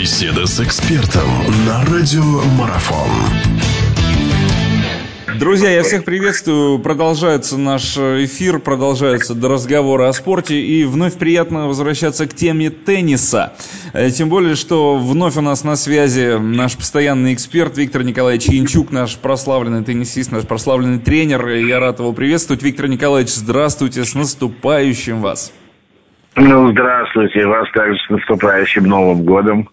Беседа с экспертом на радиомарафон. Друзья, я всех приветствую. Продолжается наш эфир, продолжается до разговора о спорте. И вновь приятно возвращаться к теме тенниса. Э, тем более, что вновь у нас на связи наш постоянный эксперт Виктор Николаевич Янчук, наш прославленный теннисист, наш прославленный тренер. Я рад его приветствовать. Виктор Николаевич, здравствуйте, с наступающим вас. Ну, здравствуйте, вас также с наступающим Новым годом,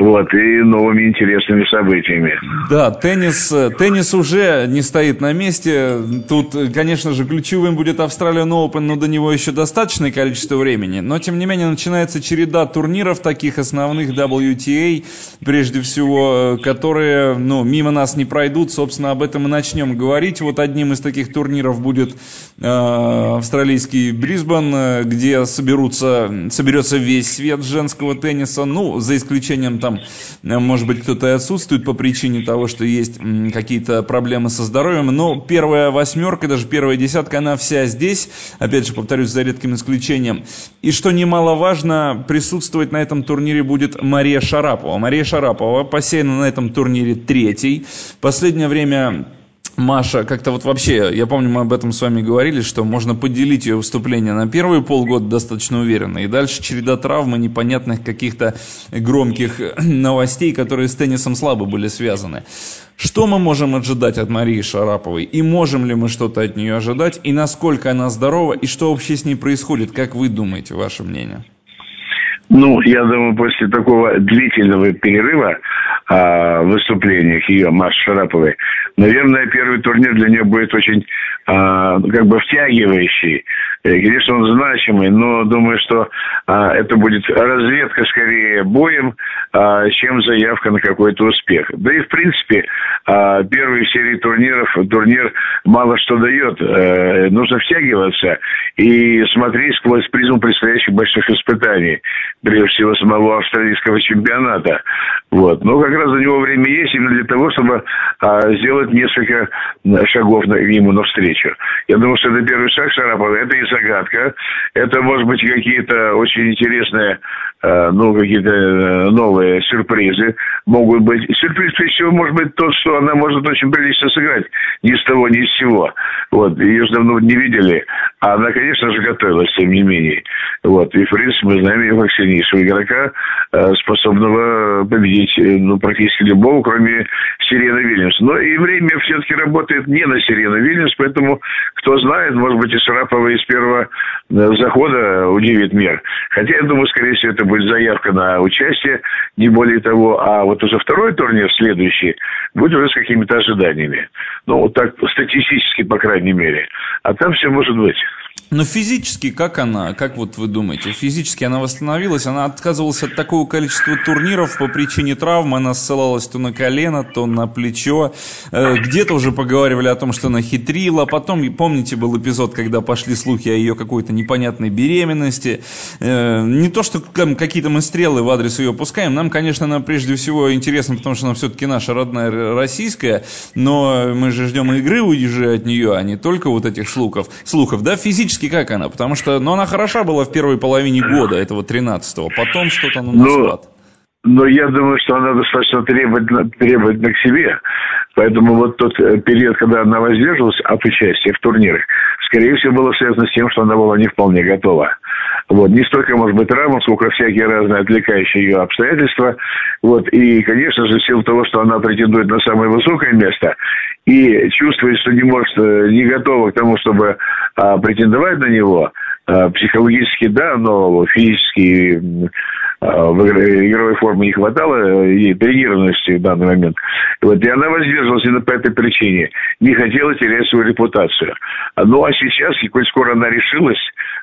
вот, и новыми интересными событиями. Да, теннис, теннис уже не стоит на месте, тут, конечно же, ключевым будет Australian Open, но до него еще достаточное количество времени, но, тем не менее, начинается череда турниров, таких основных WTA, прежде всего, которые, ну, мимо нас не пройдут, собственно, об этом и начнем говорить, вот одним из таких турниров будет э, австралийский Брисбен, где соберутся соберется, соберется весь свет женского тенниса, ну, за исключением там, может быть, кто-то и отсутствует по причине того, что есть какие-то проблемы со здоровьем, но первая восьмерка, даже первая десятка, она вся здесь, опять же, повторюсь, за редким исключением. И что немаловажно, присутствовать на этом турнире будет Мария Шарапова. Мария Шарапова посеяна на этом турнире третий. Последнее время Маша, как-то вот вообще, я помню, мы об этом с вами говорили, что можно поделить ее выступление на первые полгода достаточно уверенно, и дальше череда травм непонятных каких-то громких новостей, которые с теннисом слабо были связаны. Что мы можем ожидать от Марии Шараповой? И можем ли мы что-то от нее ожидать? И насколько она здорова? И что вообще с ней происходит? Как вы думаете, ваше мнение? Ну, я думаю, после такого длительного перерыва а, в выступлениях ее, Маш Шараповой, наверное, первый турнир для нее будет очень а, как бы втягивающий. Э, конечно, он значимый, но думаю, что а, это будет разведка скорее боем, а, чем заявка на какой-то успех. Да и, в принципе, а, первые серии турниров, турнир мало что дает. А, нужно втягиваться и смотреть сквозь призму предстоящих больших испытаний прежде всего самого австралийского чемпионата. Вот. Но как раз за него время есть именно для того, чтобы а, сделать несколько шагов на, ему навстречу. Я думаю, что это первый шаг Шарапова. Это и загадка. Это, может быть, какие-то очень интересные, а, ну, какие-то э, новые сюрпризы могут быть. Сюрприз, прежде всего, может быть тот, что она может очень прилично сыграть ни с того, ни с сего. Вот. Ее же давно не видели. А она, конечно же, готовилась, тем не менее. Вот. И, в принципе, мы знаем ее как сильнейшего игрока, э, способного победить э, ну, практически любого, кроме Сирены Вильямс. Но и время все-таки работает не на Сирену Вильямс, поэтому, кто знает, может быть, и Шарапова из первого э, захода удивит мир. Хотя, я думаю, скорее всего, это будет заявка на участие, не более того. А вот уже второй турнир, следующий, будет уже с какими-то ожиданиями. Ну, вот так статистически, по крайней мере. А там все может быть. Но физически как она, как вот вы думаете, физически она восстановилась, она отказывалась от такого количества турниров по причине травмы, она ссылалась то на колено, то на плечо, э, где-то уже поговаривали о том, что она хитрила, потом, помните, был эпизод, когда пошли слухи о ее какой-то непонятной беременности, э, не то, что какие-то мы стрелы в адрес ее пускаем, нам, конечно, она прежде всего интересна, потому что она все-таки наша родная российская, но мы же ждем игры уже от нее, а не только вот этих слухов, слухов, да, физически физически как она? Потому что, ну, она хороша была в первой половине года, этого 13-го. Потом что-то ну, на спад. Но я думаю, что она достаточно требовательна, требовательна к себе. Поэтому вот тот э, период, когда она воздерживалась от участия в турнирах, скорее всего, было связано с тем, что она была не вполне готова. Вот. Не столько, может быть, травма, сколько всякие разные отвлекающие ее обстоятельства. Вот. И, конечно же, в силу того, что она претендует на самое высокое место и чувствует, что не может, э, не готова к тому, чтобы а, претендовать на него, а, психологически, да, но физически а, в игровой форме не хватало ей тренированности в данный момент. Вот, и она воздерживалась именно по этой причине. Не хотела терять свою репутацию. Ну, а сейчас, коль скоро она решилась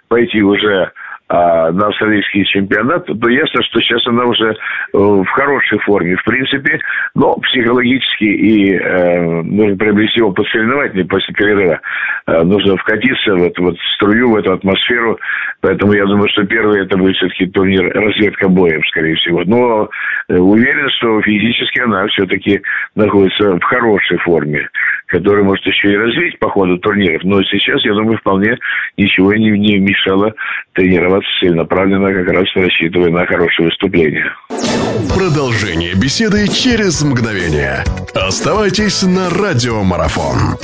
пойти уже а, на австралийский чемпионат, то ясно, что сейчас она уже э, в хорошей форме, в принципе, но психологически и э, нужно приобрести опыт соревновательный после перерыва. Э, нужно вкатиться в эту вот струю, в эту атмосферу, поэтому я думаю, что первый это будет все-таки турнир разведка боем, скорее всего. Но э, уверен, что физически она все-таки находится в хорошей форме, которую может еще и развить по ходу турниров. Но сейчас, я думаю, вполне ничего не, не мешало тренировать тренироваться целенаправленно, как раз рассчитывая на хорошее выступление. Продолжение беседы через мгновение. Оставайтесь на радиомарафон.